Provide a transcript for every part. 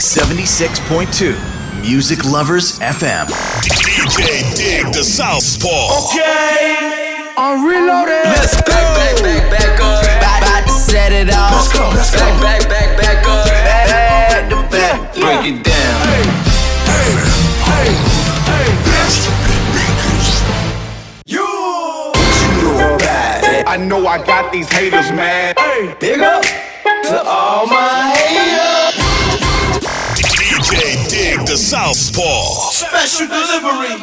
76.2 Music Lovers FM. DJ Dig the Southpaw. Okay, I'm reloaded. Let's go. Back, back, back, back up. About, about to set it off. Let's go, let's back, go. Back, back, back, back up. Back to back. Yeah, Break it down. Hey, hey, hey, You. I know I got these haters mad. Hey, Big up to all my haters. The Southpaw. special delivery.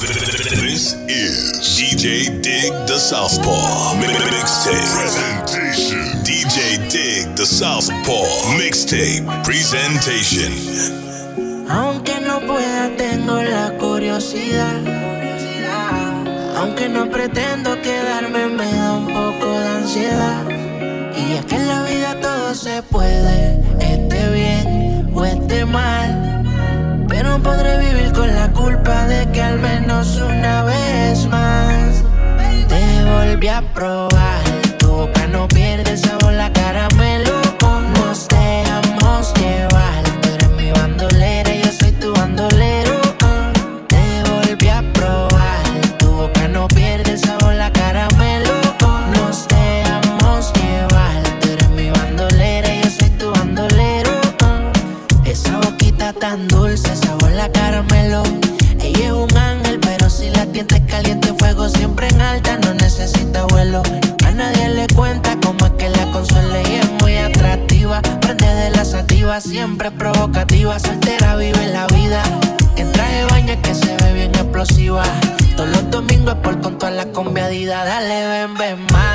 This is DJ Dig the Southpaw mixtape presentation. DJ Dig the Southpaw mixtape presentation. Aunque no pueda, tengo la curiosidad. Aunque no pretendo quedarme, me da un poco de ansiedad. Que en la vida todo se puede, esté bien o esté mal. Pero podré vivir con la culpa de que al menos una vez más te volví a probar. Tu boca siempre provocativa, soltera vive la vida. En traje de baño que se ve bien explosiva. Todos los domingos por con toda la conviadida. Dale, ven, ven, mátame.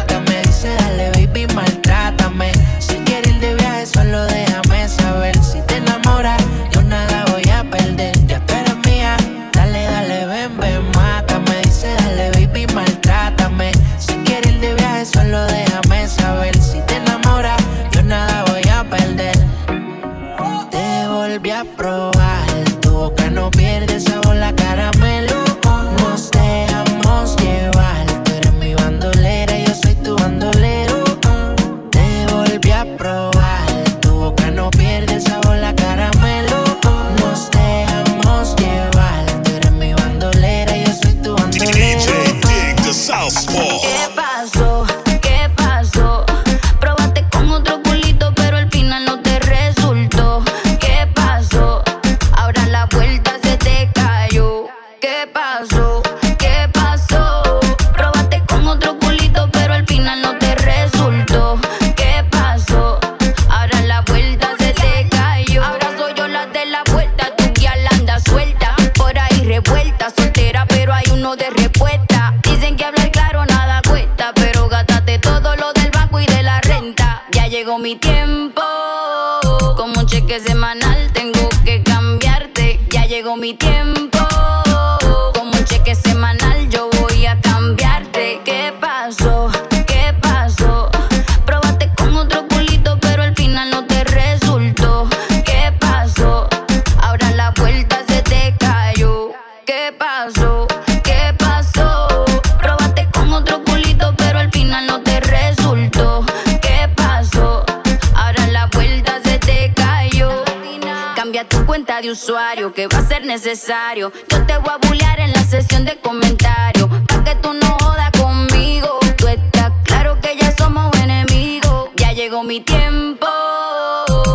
Tu cuenta de usuario, que va a ser necesario. Yo te voy a bullear en la sesión de comentarios. Pa' que tú no jodas conmigo. Tú estás claro que ya somos enemigos. Ya llegó mi tiempo.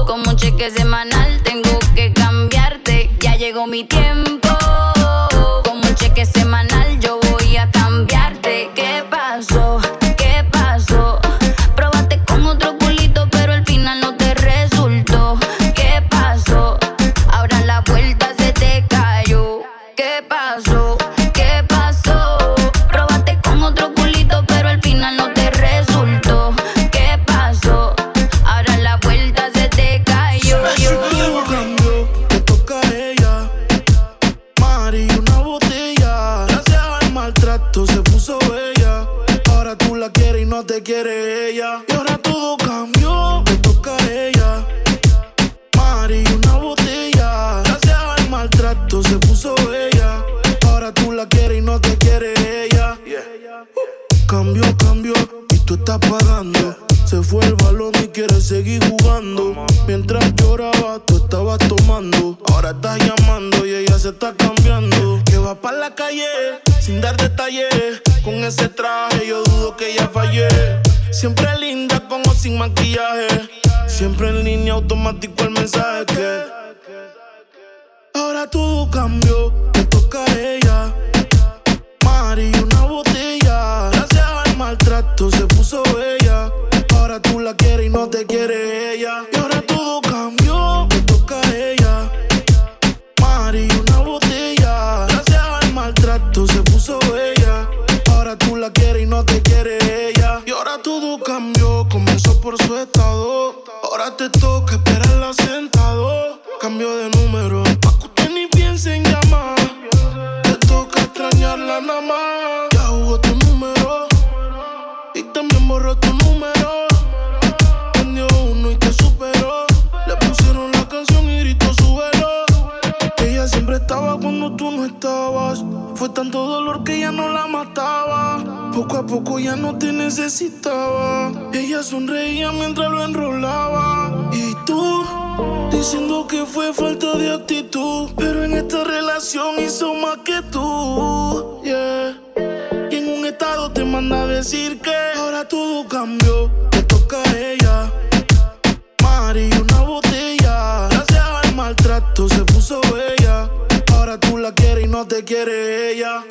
Como un cheque semanal tengo que cambiarte. Ya llegó mi tiempo. Como un cheque semanal yo voy a cambiarte. ¿Qué pasó? Y quieres seguir jugando. Mientras lloraba, tú estabas tomando. Ahora estás llamando y ella se está cambiando. Que va para la calle sin dar detalles. Con ese traje yo dudo que ella fallé. Siempre linda como sin maquillaje. Siempre en línea automático el mensaje que. Ahora todo cambió, me toca a ella. Mari, una botella. Gracias al maltrato se puso te toca esperarla sentado. Cambio de número, pa' que usted ni piense en llamar. Te toca extrañarla nada más. Ya jugó tu número y también borró tu número. Prendió uno y te superó. Le pusieron la canción y gritó su velo. Ella siempre estaba cuando tú no estabas. Fue tanto dolor que ya no la mataba. Poco a poco ya no te necesitaba. Ella sonreía mientras lo enrolaba. Diciendo que fue falta de actitud. Pero en esta relación hizo más que tú. Yeah. Y en un estado te manda a decir que ahora todo cambió. Te toca a ella. Mari, una botella. Gracias al maltrato se puso bella. Ahora tú la quieres y no te quiere ella.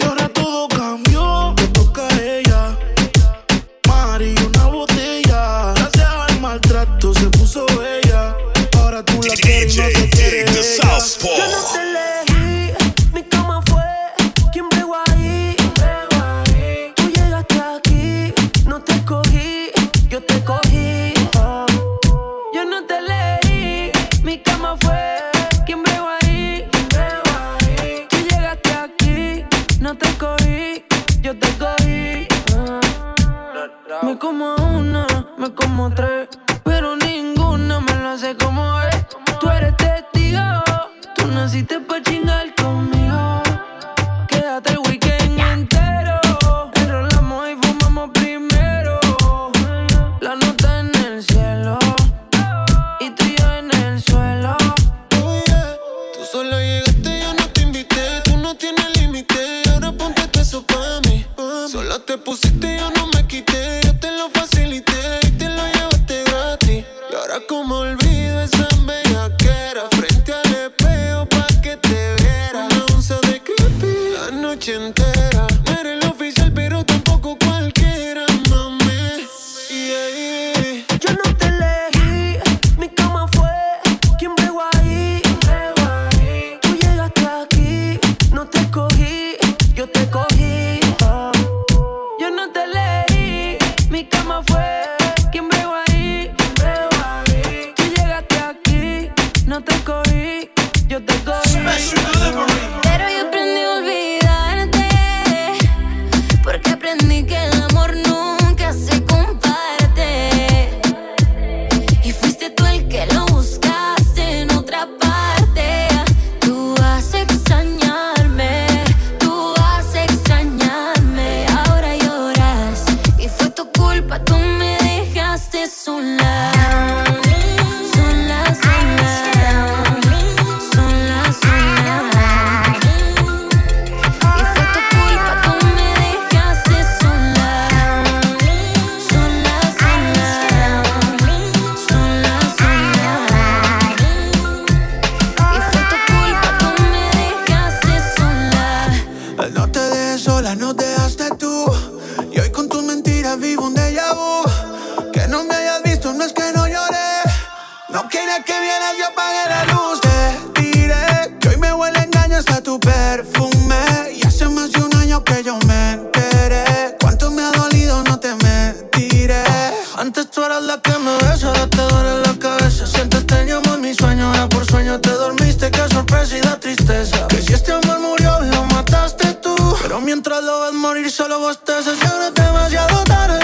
Eras la que me besa, ahora te duele la cabeza. Sientes te llamo en mi sueño, ahora por sueño te dormiste. Qué sorpresa y da tristeza. Que si este amor murió, lo mataste tú. Pero mientras lo ves morir, solo bostezas. Y ahora es demasiado tarde.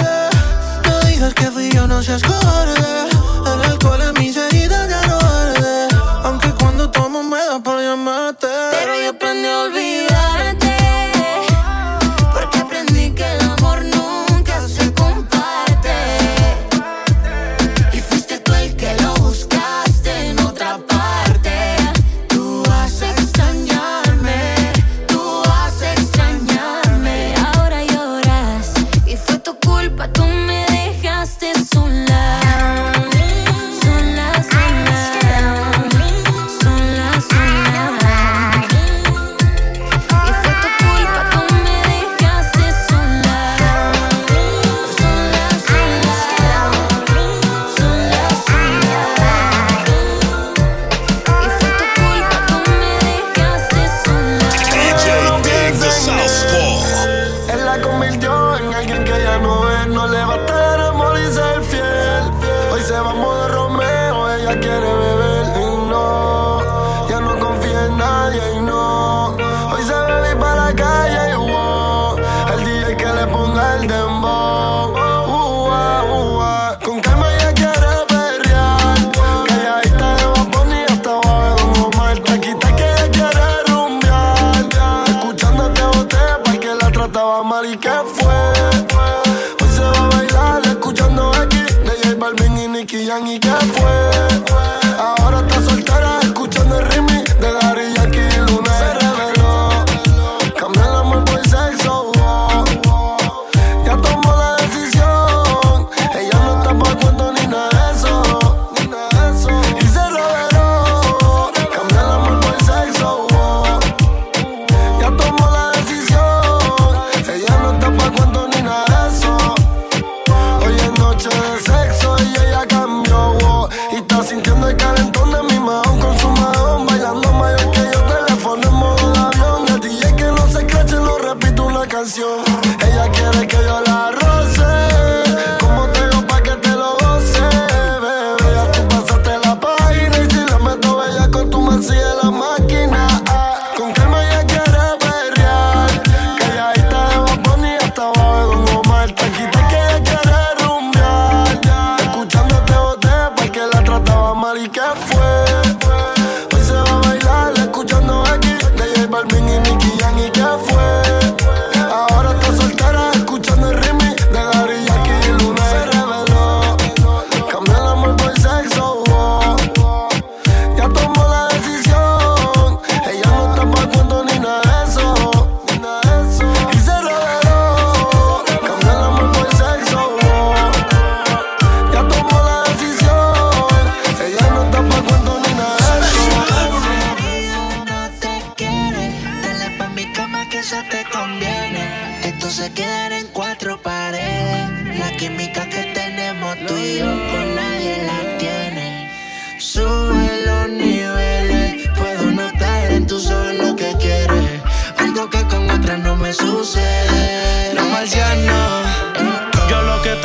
No digas que fui yo, no seas cobarde.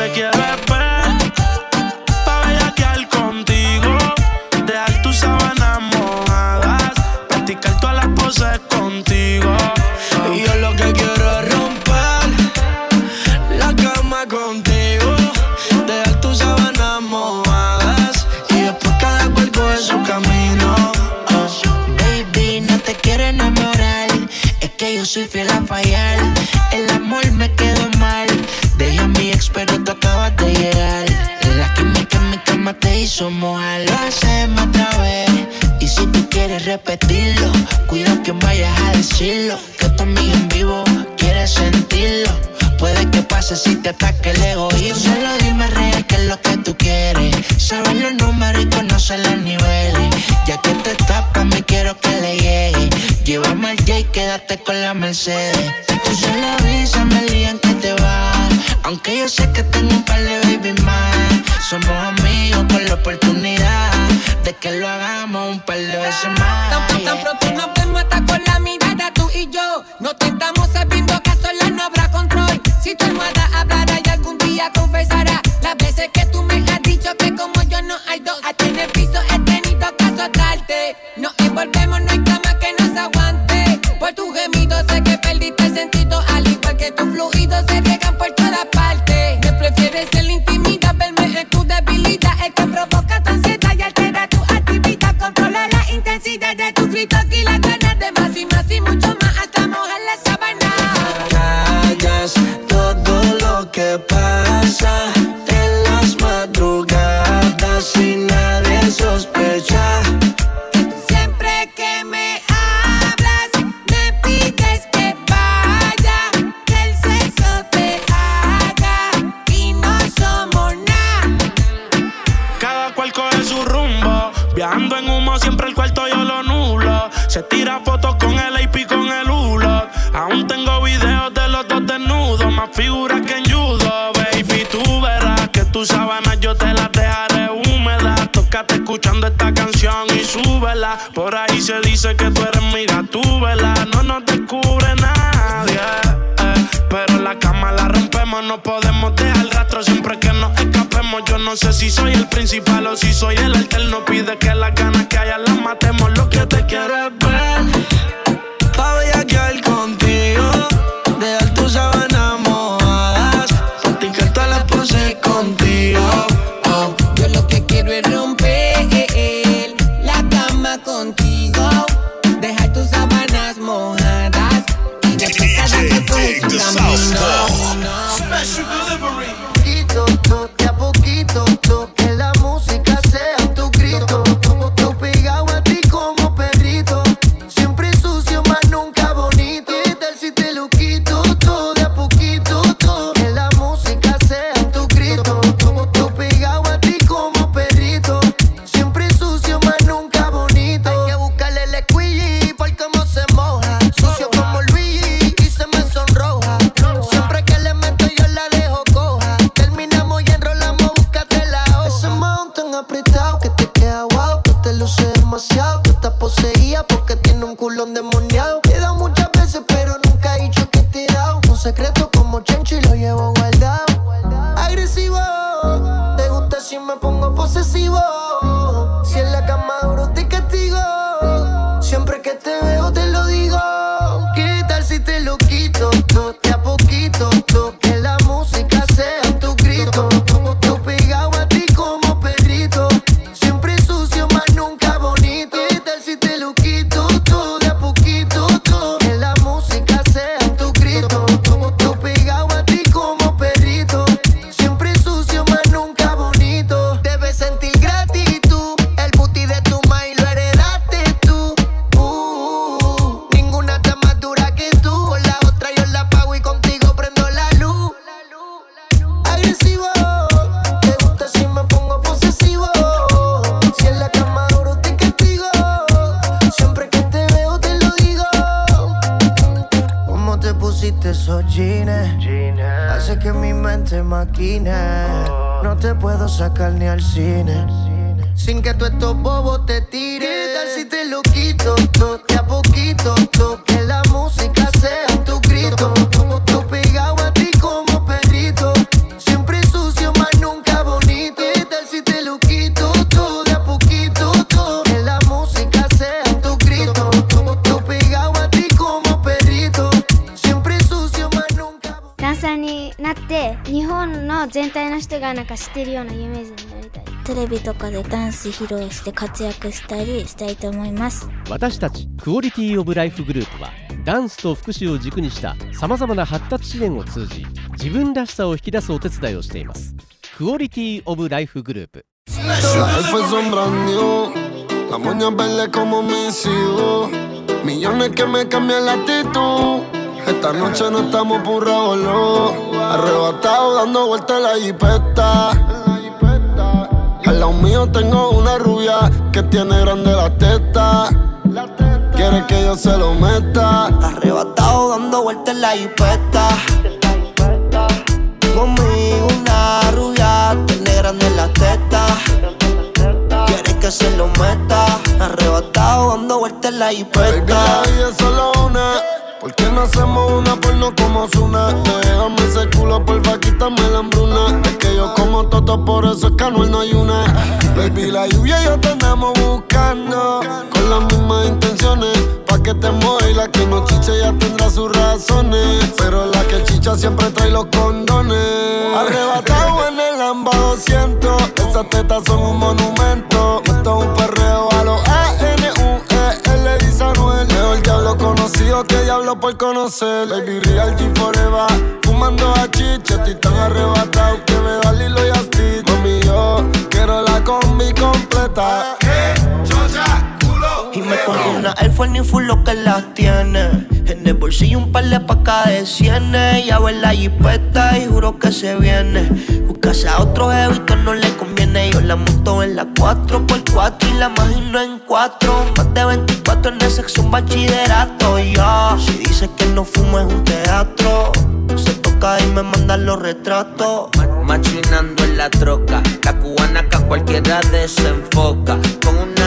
se queda repetirlo. Cuida que vayas a decirlo. Que tu amiga en vivo quiere sentirlo. Puede que pase si te ataque el egoísmo. Solo dime real que es lo que tú quieres. Sabes los números y conoces los niveles. Ya que te tapas, me quiero que le llegue. Llévame al J y quédate con la Mercedes. Tú solo avísame el día en que te vas. Aunque yo sé que tengo un par de baby más. Somos amigos con la oportunidad que lo hagamos un par de veces más. Tan, pronto nos vemos hasta con la mirada tú y yo. No te estamos sabiendo que sola no habrá control. Si tu almohada hablará y algún día confesará las veces que tú me has dicho que como yo no hay dos. A en el piso he tenido que azotarte. Nos envolvemos, no hay cama que nos aguante. Por tu gemido sé que perdiste sentido. rica que Se tira fotos con el AP con el ULO. Aún tengo videos de los dos desnudos, más figuras que en judo, baby. Tú verás que tus sábanas yo te las dejaré húmedas. Tócate escuchando esta canción y súbela. Por ahí se dice que tú eres mi tú vela. No nos descubre nadie. Eh. Pero la cama la rompemos, no podemos no sé si soy el principal o si soy el alterno. Pide que las ganas que haya las matemos. Lo que te quieres ver. Pongo スたりしたいと思います。私たちクオリティオブライフグループはダンスと福祉を軸にしたさまざまな発達支援を通じ自分らしさを引き出すお手伝いをしています。クオリティオブライフグループ。QualityOfLife グループ「SHOWLITYOfLife Lado mío tengo una rubia que tiene grande la teta. Quiere que yo se lo meta. Arrebatado dando vueltas en la jipeta. Conmigo una rubia, tiene grande la teta. Quiere que se lo meta. Arrebatado dando vueltas en la Baby, vida es solo una. ¿Por qué no hacemos una porno como Zuna? Déjame ese culo, porfa, quítame la hambruna. Es que yo como toto, por eso es que no hay una. Baby, la lluvia y yo te buscando. Con las mismas intenciones. Pa' que te mueva y la que no chiche ya tendrá sus razones. Pero la que chicha siempre trae los condones. Arrebatado en el Lamba 200. Esas tetas son un monumento. Esto es un perreo a los conocido que diablo por conocer. Baby Real G Forever. Fumando a chicha, estoy tan arrebatado que me da Lilo y Stitch. Mami, yo quiero la combi completa. Y me compro una Air Force ni full lo que las tiene. En el bolsillo un par de pacas de cienes. Ya en la jipeta y juro que se viene. Buscase a otro jevito no le conviene. Yo la monto en la 4x4 y la imagino en 4. Más de 24 en sexo un bachillerato. Ya, si dice que no fumo es un teatro. Se toca y me mandan los retratos. Machinando en la troca, la cubana que a cualquiera desenfoca. Con una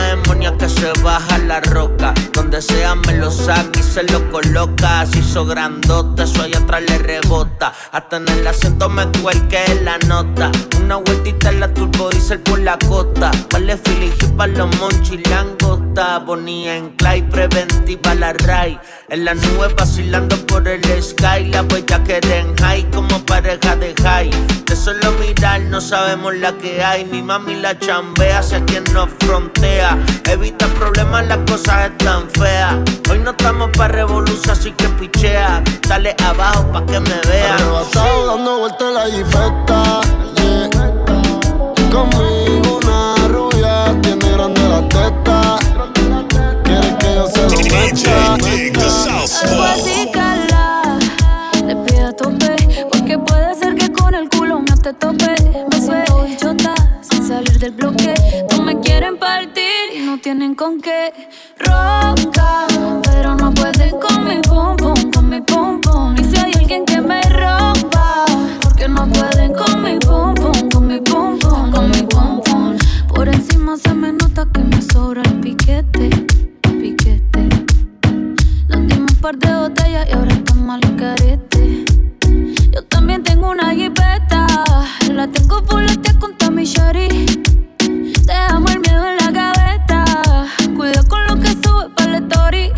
que se baja la roca. Donde sea me lo saca y se lo coloca. Así hizo grandote, eso allá atrás le rebota. Hasta en el asiento me cuelque la nota. Una vueltita en la turbo diesel por la costa. Vale y para los monchis langota. Bonía en clay, preventiva la ray. En la nube vacilando por el sky. La huella que en high como pareja de high. De solo mirar no sabemos la que hay. Mi mami la chambea hacia quien nos frontea. Evita problemas, las cosas están feas. Hoy no estamos para revolución, así que pichea. Dale abajo pa' que me vean. Arrebatado dando vueltas la jipeta. Yeah. Conmigo una rubia tiene grande la teta. Quiere que yo se lo meta. Le pido a tope. Porque puede ser que con el culo no te tope. Me suelto y chota sin salir del bloque. Quieren partir y no tienen con qué. Ronca, pero no pueden con mi pum pum, con mi pum pum. Y si hay alguien que me rompa, porque no pueden con mi pum pum, con mi pum pum, con mi pum pum. Por encima se me nota que me sobra el piquete, piquete. Nos dimos un par de botellas y ahora estamos al carete. Yo también tengo una jipeta, la tengo fuletea con Tommy Shari. Dejamos el miedo en la gaveta, cuida con lo que sube para la story.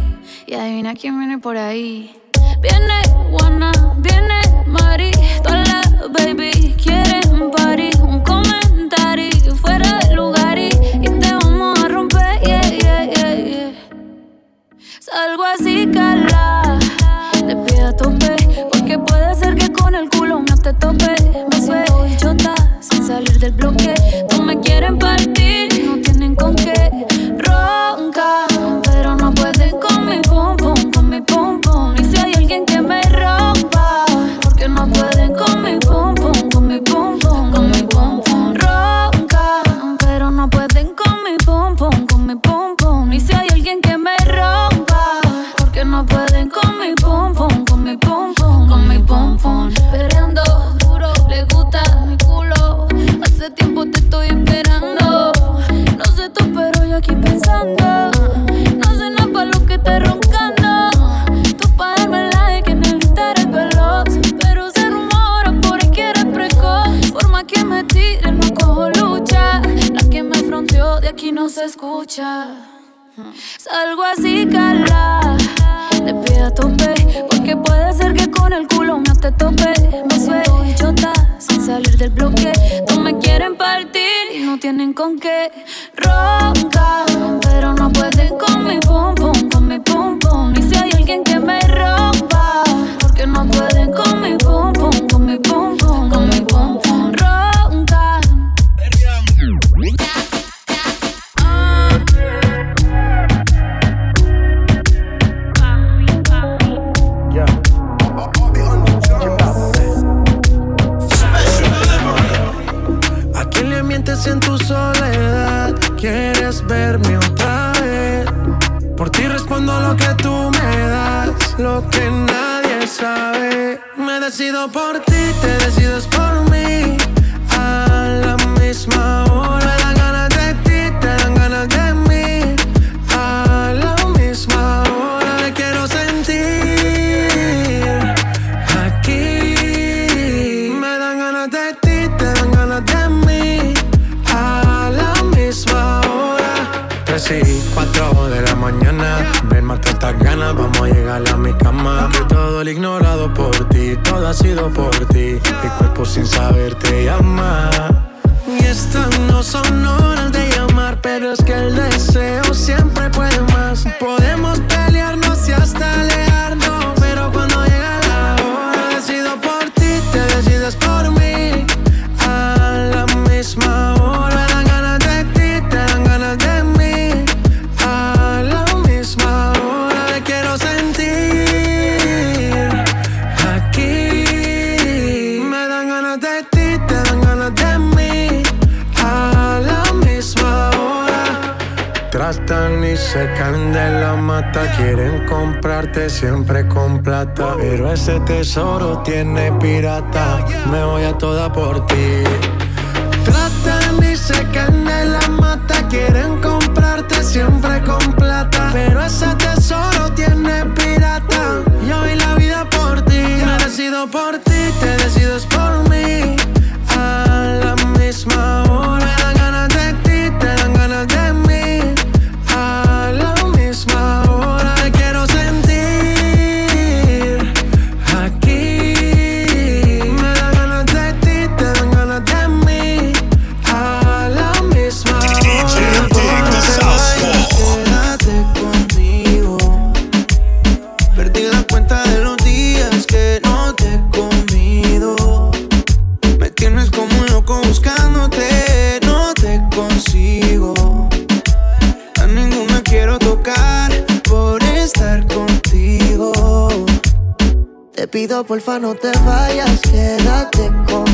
Y adivina quién viene por ahí. Viene Juana, viene Mari, todas las baby quieren party. Un comentario fuera de lugar y, y te vamos a romper, yeah, yeah, yeah, yeah. Salgo así, cala. Le pido a tope. Porque puede ser que con el culo no te tope. Me suelto y chota sin salir del bloque. No me quieren partir no tienen con qué. Ronca, pero no pueden con mi pum pum, con mi pum pum. 3 y 4 de la mañana. Ven, mata estas ganas, vamos a llegar a mi cama. Que todo el ignorado por ti, todo ha sido por ti. Mi cuerpo sin saber te llama. Y estas no son horas de llamar, pero es que el deseo siempre se caen de la mata. Quieren comprarte siempre con plata. Pero ese tesoro tiene pirata. Me voy a toda por ti. porfa no te vayas, quédate con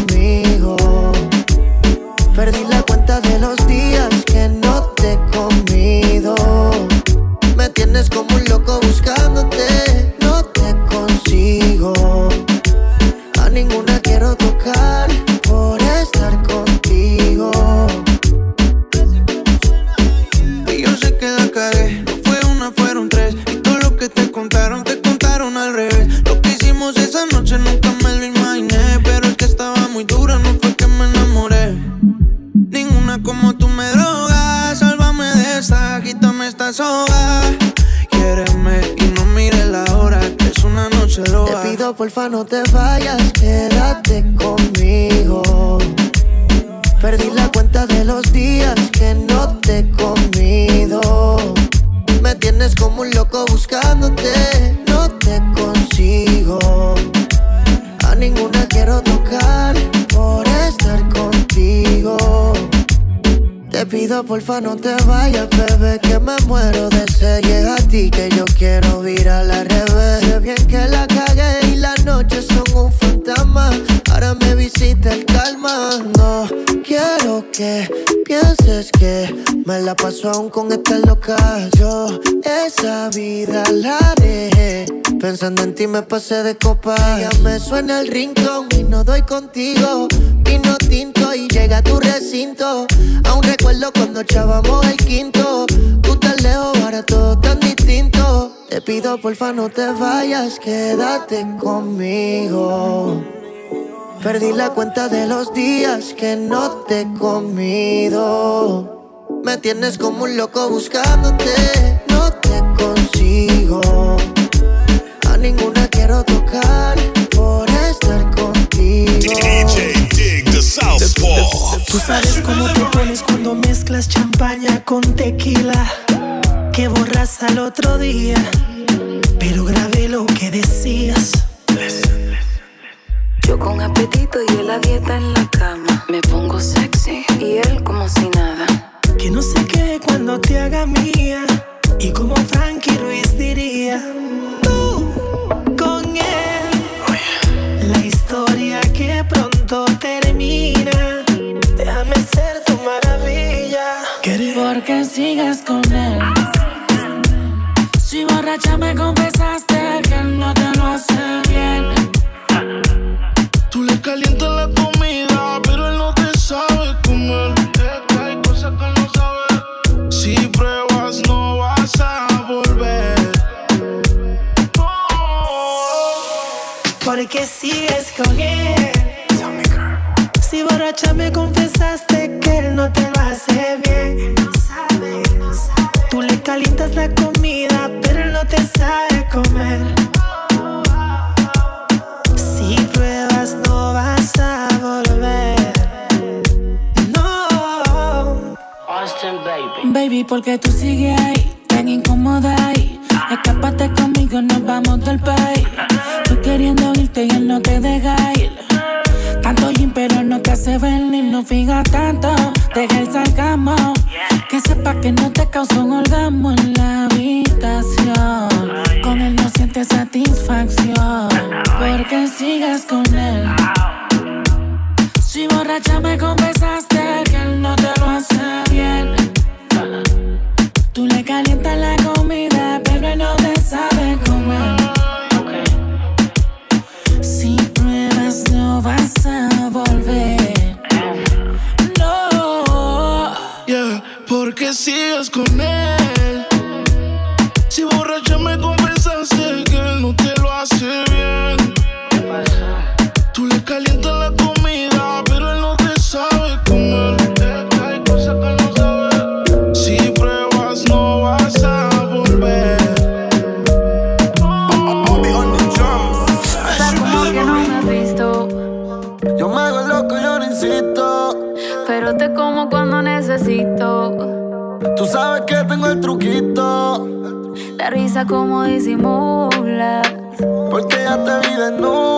ti me pasé de copa. Ya me suena el rincón y no doy contigo. Vino tinto y llega a tu recinto. Aún recuerdo cuando echábamos el quinto. Tú tan lejos, ahora todo tan distinto. Te pido porfa no te vayas, quédate conmigo. Perdí la cuenta de los días que no te he comido. Me tienes como un loco buscándote. hasta el otro día, pero grabé lo que decías. Yo con apetito y en la dieta en la. Si borracha me confesaste que él no te lo hace bien. Tú le calientas la comida, pero él no te sabe comer. Si pruebas, no vas a volver. No. Yeah, porque sigues con él. como disimulas. Porque ya te vi desnuda.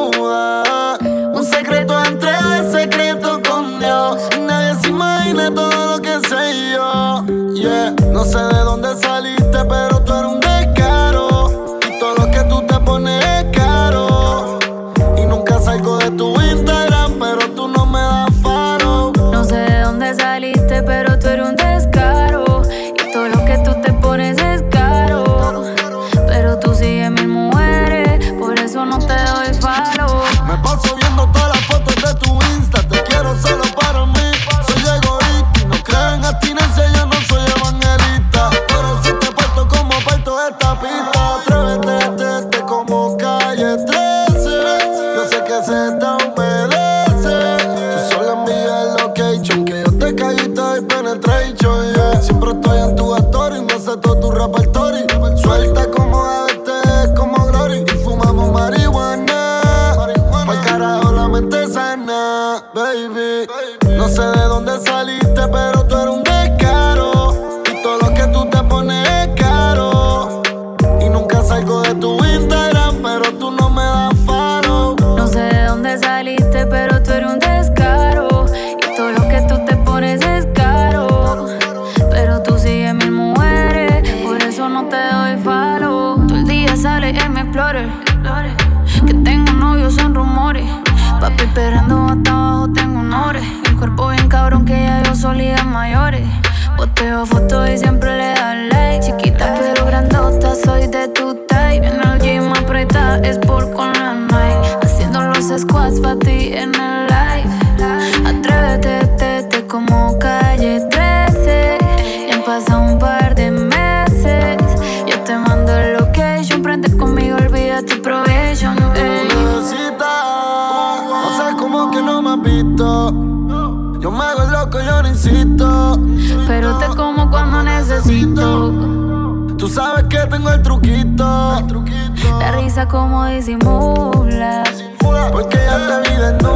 risa como disimulas. Porque ya te vi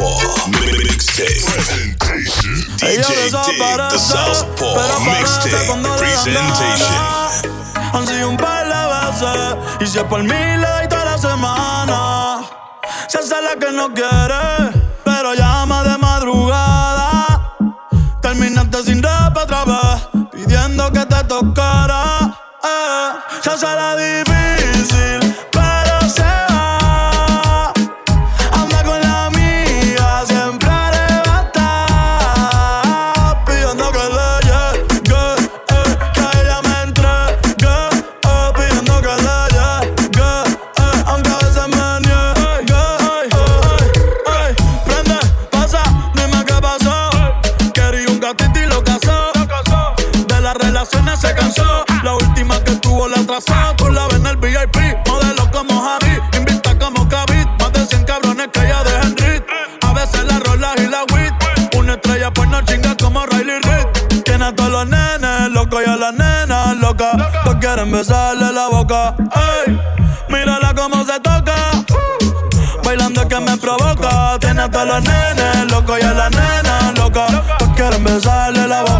Southpaw Mixtape. Presentation DJ Dig The Southpaw Mixtape. Presentation. Han sido un par de veces Y si es por mí le doy toda la semana Se hace la que no quiere Pero llama de madrugada. Terminaste sin rap otra vez Pidiendo que te tocara. Eh, Se hace la difícil. una chinga como Riley Rick. Tiene a todos los nenes locos y a las nenas locas. Todos quieren besarle la boca. Ey, mírala cómo se toca. Bailando que me provoca. Tiene a todos los nenes locos y a las nenas locas. Todos quieren besarle la boca.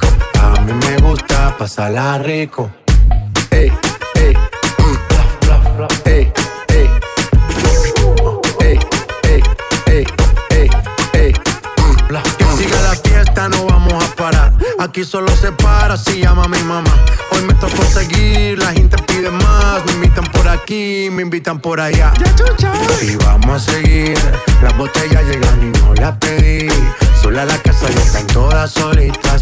A mí me gusta pasarla rico. Ey, ey, mm, bla, bla, bla, ey, ey. Ey, ey, ey, ey, ey, mm, bla. Que siga la fiesta, no vamos a parar. Aquí solo se para si llama mi mamá. Hoy me tocó seguir, la gente pide más. Me invitan por aquí, me invitan por allá. Y vamos a seguir. Las botellas llegan y no las pedí. Sola la casa ya están todas solitas.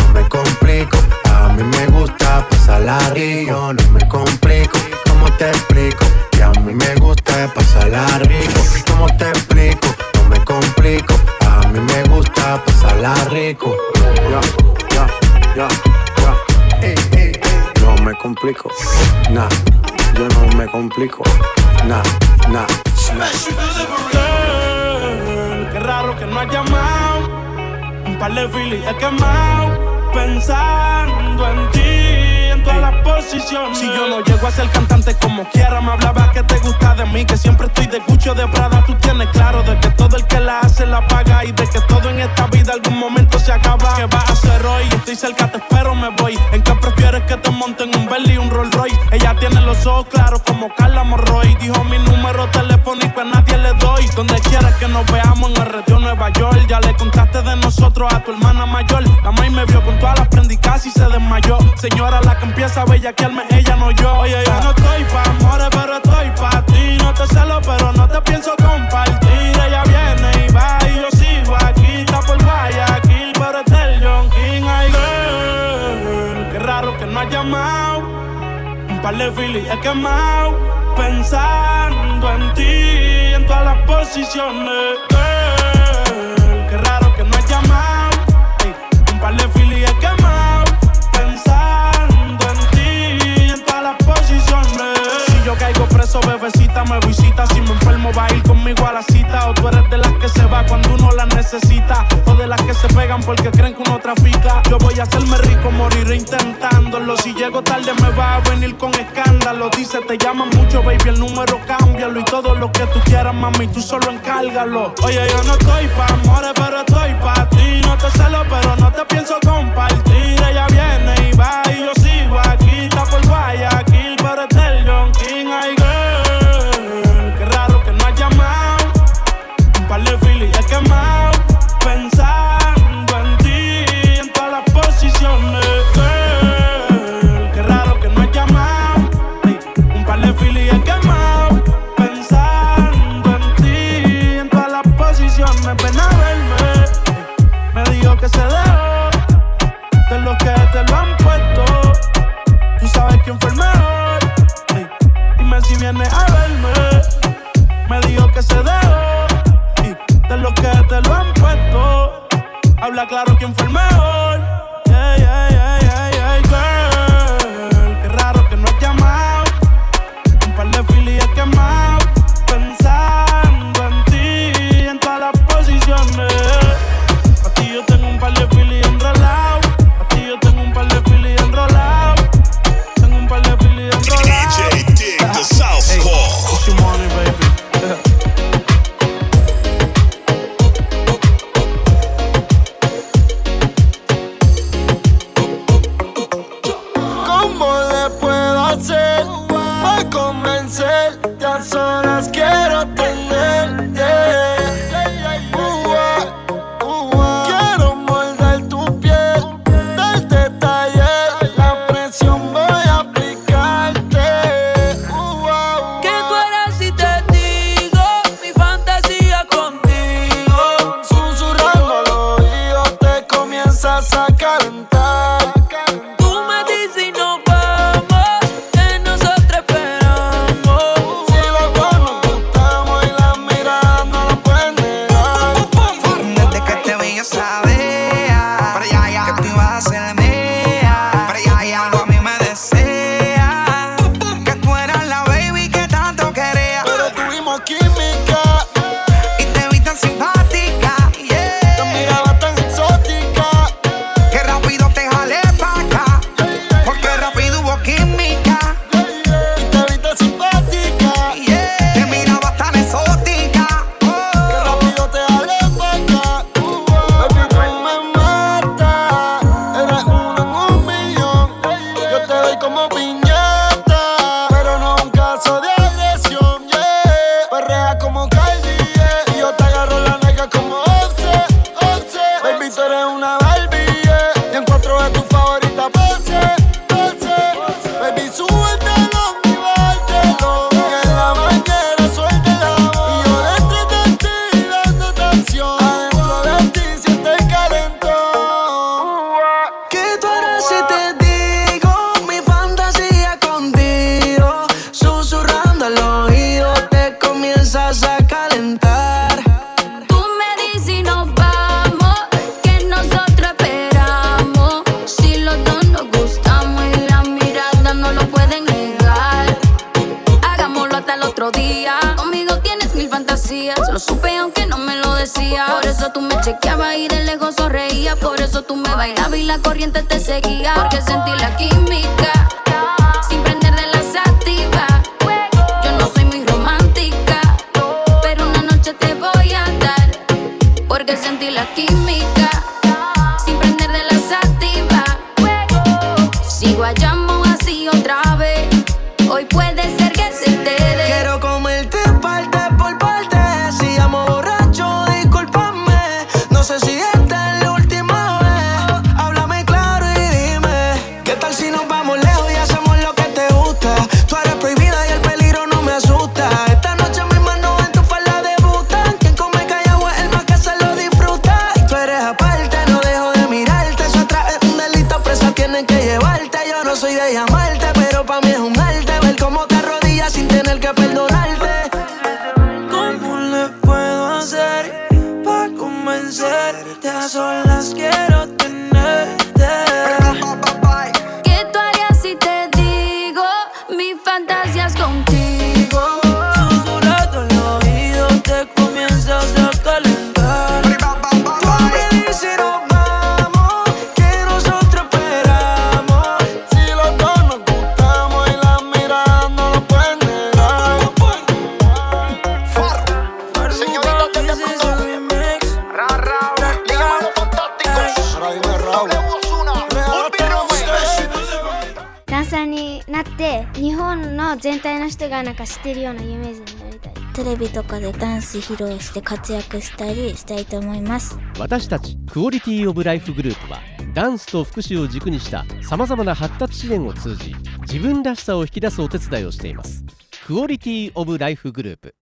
Me complico. A mí me gusta pasarla rico. No me complico, ¿cómo te explico? Que a mí me gusta pasarla rico. ¿Cómo te explico? No me complico. A mí me gusta pasarla rico. Ya, ya, ya, ya. No me complico. Nah, yo no me complico. Nah, nah. Girl, Qué raro que no has llamado. Un par de filis he quemado. Pensando en ti, en todas las posiciones. Si yo no llego a ser cantante como quiera, me hablaba que te gusta de mí. Que siempre estoy de cucho de Prada. Tú tienes claro de que todo el que la hace la paga. Y de que todo en esta vida algún momento se acaba. ¿Qué vas a hacer hoy? Estoy cerca, te espero, me voy. ¿En qué prefieres que te monten un Bentley y un Rolls Royce? Ella tiene los ojos claros como Carla Morroy. Dijo mi número telefónico a nadie le doy. Donde quieras que nos veamos en el retiro Nueva York. Ya le contaste de nosotros a tu hermana mayor. La maíz me vio con todas las prendicas y se desmayó. Señora, la que empieza a bellaquearme, ella no yo. Oye, yo no estoy pa' amores, pero estoy pa' ti. No te celo, pero no te pienso compartir. Ella viene y va y yo sigo aquí. Está por Guayaquil, pero es del John King. Ay, girl, qué raro que no has llamado. Un par de filis he quemado. Pensando en ti, en todas las posiciones. Girl, qué raro que no has llamado. Un par de necesita. O de las que se pegan porque creen que uno trafica. Yo voy a hacerme rico, moriré intentándolo. Si llego tarde, me va a venir con escándalo. Dice, te llaman mucho, baby, el número cámbialo. Y todo lo que tú quieras, mami, tú solo encárgalo. Oye, yo no estoy pa' amores, pero estoy pa' ti. No te celo, pero no te pienso compartir. Ella viene y va Claro quién fue el hasta el otro día. Conmigo tienes mil fantasías, lo supe aunque no me lo decía. Por eso tú me chequeabas y de lejos sonreía. Por eso tú me bailabas y la corriente te seguía. Porque sentí la química. ビとかでダンス披露して活躍したりしたいと思います。私たちクオリティオブライフグループはダンスと福祉を軸にしたさまざまな発達支援を通じ自分らしさを引き出すお手伝いをしています。クオリティオブライフグループ。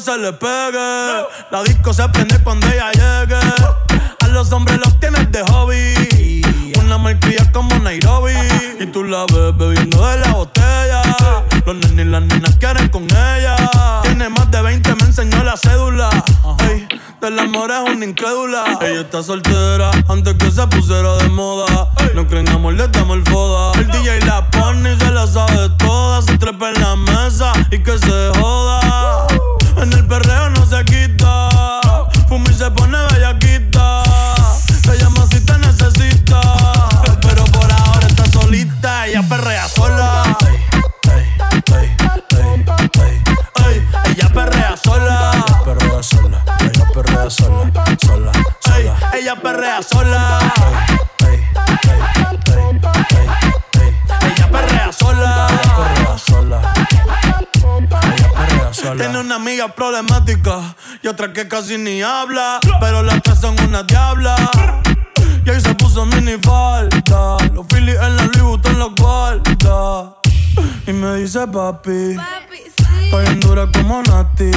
Se le pegue. La disco se prende cuando ella llegue. A los hombres los tienes de hobby. Una malcria como Nairobi. Y tú la ves bebiendo de la botella. Los nenes y las nenas quieren con ella. Tiene más de 20, me enseñó la cédula. Ey, del amor es una incrédula. Ella está soltera antes que se pusiera de moda. No creen amor, le damos el foda. El DJ la pone y se la sabe toda. Se trepa en la mesa y que se joda. En el perreo no se quita. Fuma y se pone bellaquita. Te llama si te necesita. Pero por ahora está solita. Ella perrea sola. Ey, ella perrea sola. perrea sola. Ella perrea sola. Sola. sola. ella perrea sola. Ella perrea sola. perrea sola. Tiene una amiga problemática y otra que casi ni habla. Pero las tres son una diabla. Y ahí se puso mini falta. Los Phillies en la Louis Vuitton los guarda. Y me dice papi. Estoy en dura como Nati.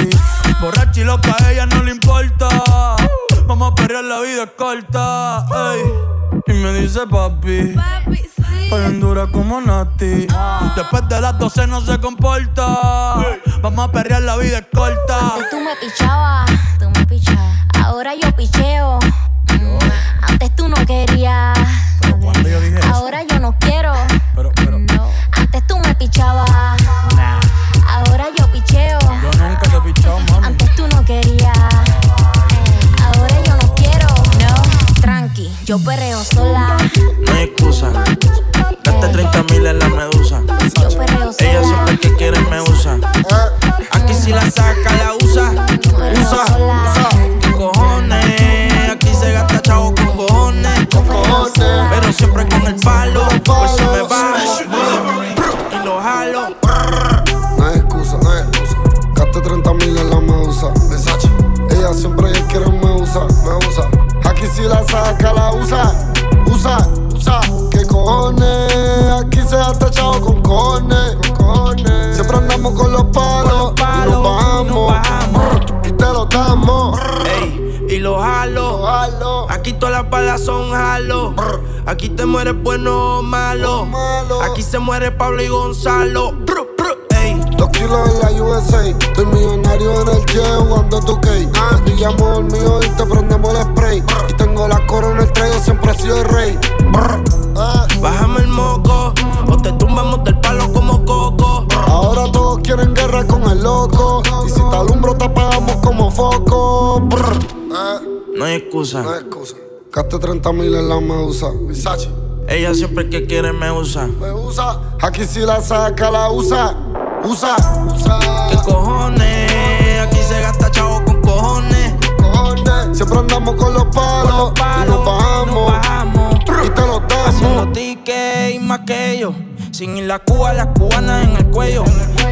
Borracha y loca, a ella no le importa. Vamos a perrear, la vida es corta. ey. Y me dice papi. Estoy en dura como Nati. Después de las 12 no se comporta. Vamos a perrear, la vida es corta. Antes tú me pichabas, tú me pichabas. Ahora yo picheo. Muere Pablo y Gonzalo. Bru, bru, ey. Dos kilos en la USA. Estoy millonario en el jet jugando tu cake. Te llamo el mío y te prendemos el spray. Y tengo la corona, el traigo, siempre he sido el rey. Ah. Bájame el moco. O te tumbamos del palo como coco. Ahora todos quieren guerra con el loco. Y si te alumbro, te apagamos como foco. Ah. No hay excusa. No hay excusa. Gaste 30 mil en la medusa. Ella siempre que quiere me usa. Me usa. Aquí si la saca, la usa. Usa, usa. ¿Qué cojones? Aquí se gasta chavo con cojones. Cojones. Siempre andamos con los palos. y nos bajamos. Y te lo Haciendo damos. ticket y más que ellos. Sin ir la Cuba, las cubanas en el cuello.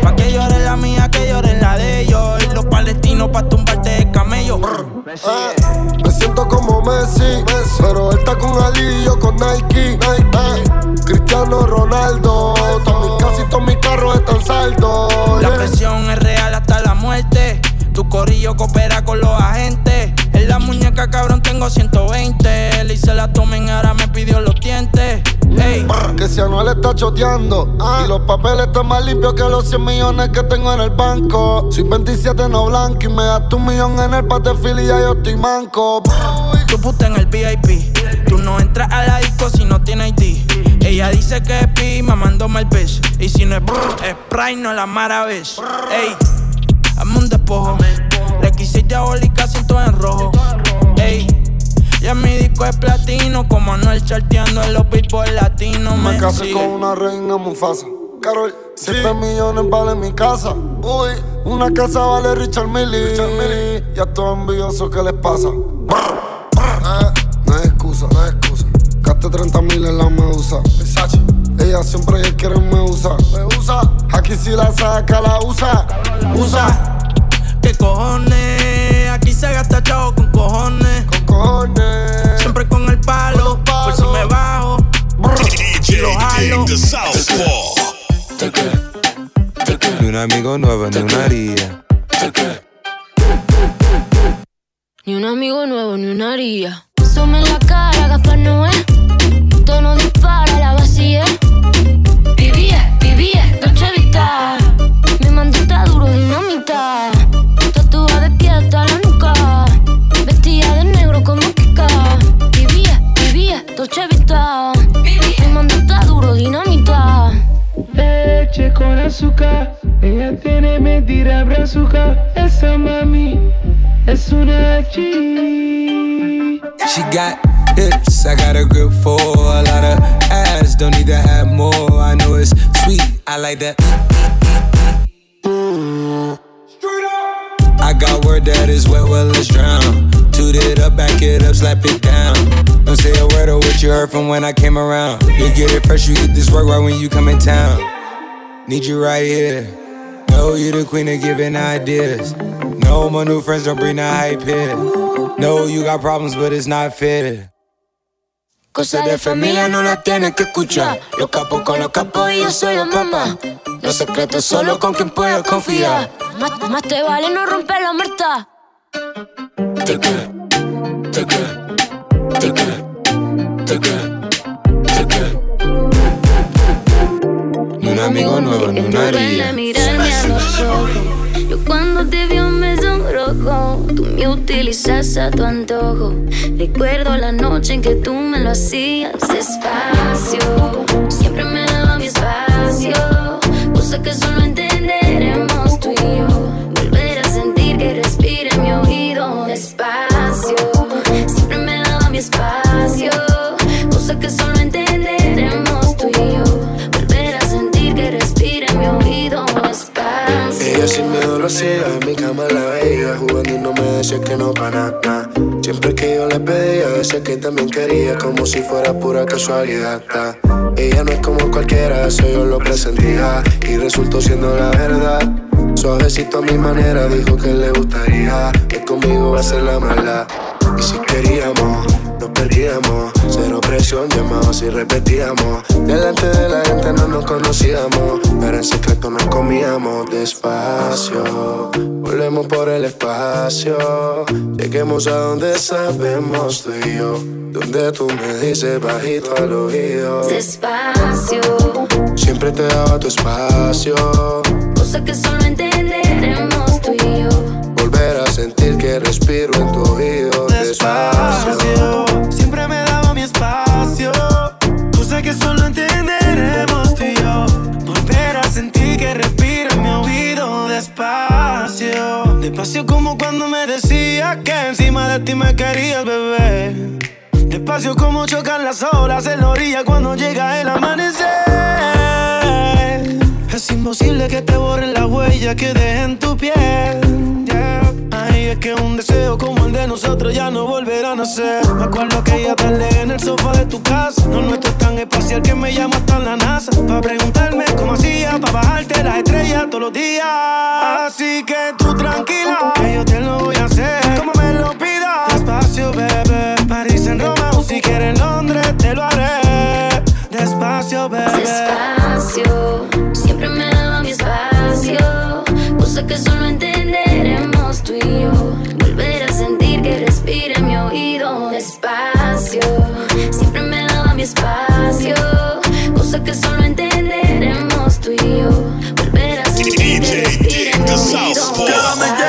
Pa' que llore la mía, que llore la de ellos. Y los palestinos pa' tumbarte de camello. Eh, me siento como Messi, pero él está con Ali Cristiano Ronaldo, todos mis todos carros están saldos. La presión es real hasta la muerte. Tu corillo coopera con los agentes. En la muñeca, cabrón, tengo 120. Le hice la tomen, ahora me pidió los dientes. Ey, Que si Anuel está choteando Y los papeles están más limpios que los 100 millones que tengo en el banco Soy 27 no blanco y me das un millón en el pate y ya yo estoy manco tu puta en el VIP. Tú no entras a la disco si no tienes ID. Ella dice que es pi, mamándome el pez. Y si no es brr, es Pride, no la maravilla. Ey, hazme un despojo. Le quise diabólica, siento en rojo. Ey, ya mi disco es platino. Como Anuel charteando en los billboard latinos. Me Me casé sigue. con una reina Mufasa Carol, 7 millones vale mi casa Uy, una casa vale Richard Millie Y a todos envidiosos, ¿qué les pasa? Eh, en la medusa Versace. Ella ella siempre quiere me usa. Me usa. Aquí si la saca, la usa. Usa. ¿Qué cojones? Aquí se gasta chavo con cojones. Con cojones. Siempre con el palo. Por si me bajo. DJ the Southpaw. Ni un amigo nuevo, ni una haría. Ni un amigo nuevo, ni una haría. Sume en la cara, Gaspar Noé. Tono dispara, la vacía. Vivía, vivía, Dolce Vita. Mi mandita duro, dinamita. Tatuada de pie hasta la nuca. Vestida de negro como Kika. Vivía, vivía, Dolce Vita. Mi mandita duro, dinamita. Leche con azúcar, ella tiene mentira brazuca. Esa mami es una G. She got hips, I got a grip for a lot of ass. Don't need to have more. I know it's sweet, I like that. Straight up. I got word that is wet, well, let's drown. Toot it up, back it up, slap it down. Don't say a word of what you heard from when I came around. You get it fresh, you get this work right when you come in town. Need you right here. Know you the queen of giving ideas. No, my new friends don't bring the hype here. No, you got problems, but it's not fair. Cosas de familia no las tienes que escuchar. Los capos con los capos y yo soy la mamá. Los secretos solo con quien puedo confiar. Más, más te vale no romper la muerta. Ni un amigo nuevo, ni una Ven a haría. mirarme a los ojos. Yo cuando te vi me sonrojo. Tú me utilizas a tu antojo. Recuerdo la noche en que tú me lo hacías despacio. Siempre me daba mi espacio. Cosa que solo entenderemos en mi cama la veía Jugando y no me decía que no para nada. Siempre que yo le pedía, decía que también quería Como si fuera pura casualidad. Ella no es como cualquiera, eso yo lo presentía Y resultó siendo la verdad. Suavecito a mi manera, dijo que le gustaría Que conmigo va a ser la mala Y si queríamos, nos perdíamos. Cero presión, llamados y repetíamos. Delante de la gente no nos conocíamos Pero en secreto nos comíamos. Despacio Volvemos por el espacio. Lleguemos a donde sabemos tú y yo. Donde tú me dices bajito al oído. Despacio, Siempre te daba tu espacio. Cosa que solo entenderemos tú y yo. Volver a sentir que respiro en tu oído. Despacio despacio. Como cuando me decías que encima de ti me querías, bebé. Despacio como chocan las olas en la orilla cuando llega el amanecer. Es imposible que te borren la huella que deje en tu piel. Es que un deseo como el de nosotros ya no volverá a nacer. Me acuerdo que ella tarde en el sofá de tu casa. No nuestro es tan espacial que me llama hasta la NASA. Para preguntarme cómo hacía, para bajarte las estrellas todos los días. Así que tú tranquila, que yo te lo voy a hacer. Como me lo pidas. Despacio, bebé. París en Roma o si quieres en Londres, te lo haré. Despacio, bebé. Despacio, siempre me daba mi espacio. Cosa que solo entenderemos Volver a sentir que respira en mi oído despacio. Siempre me daba mi espacio. Cosa que solo entenderemos tú y yo. Volver a sentir que respira en mi oído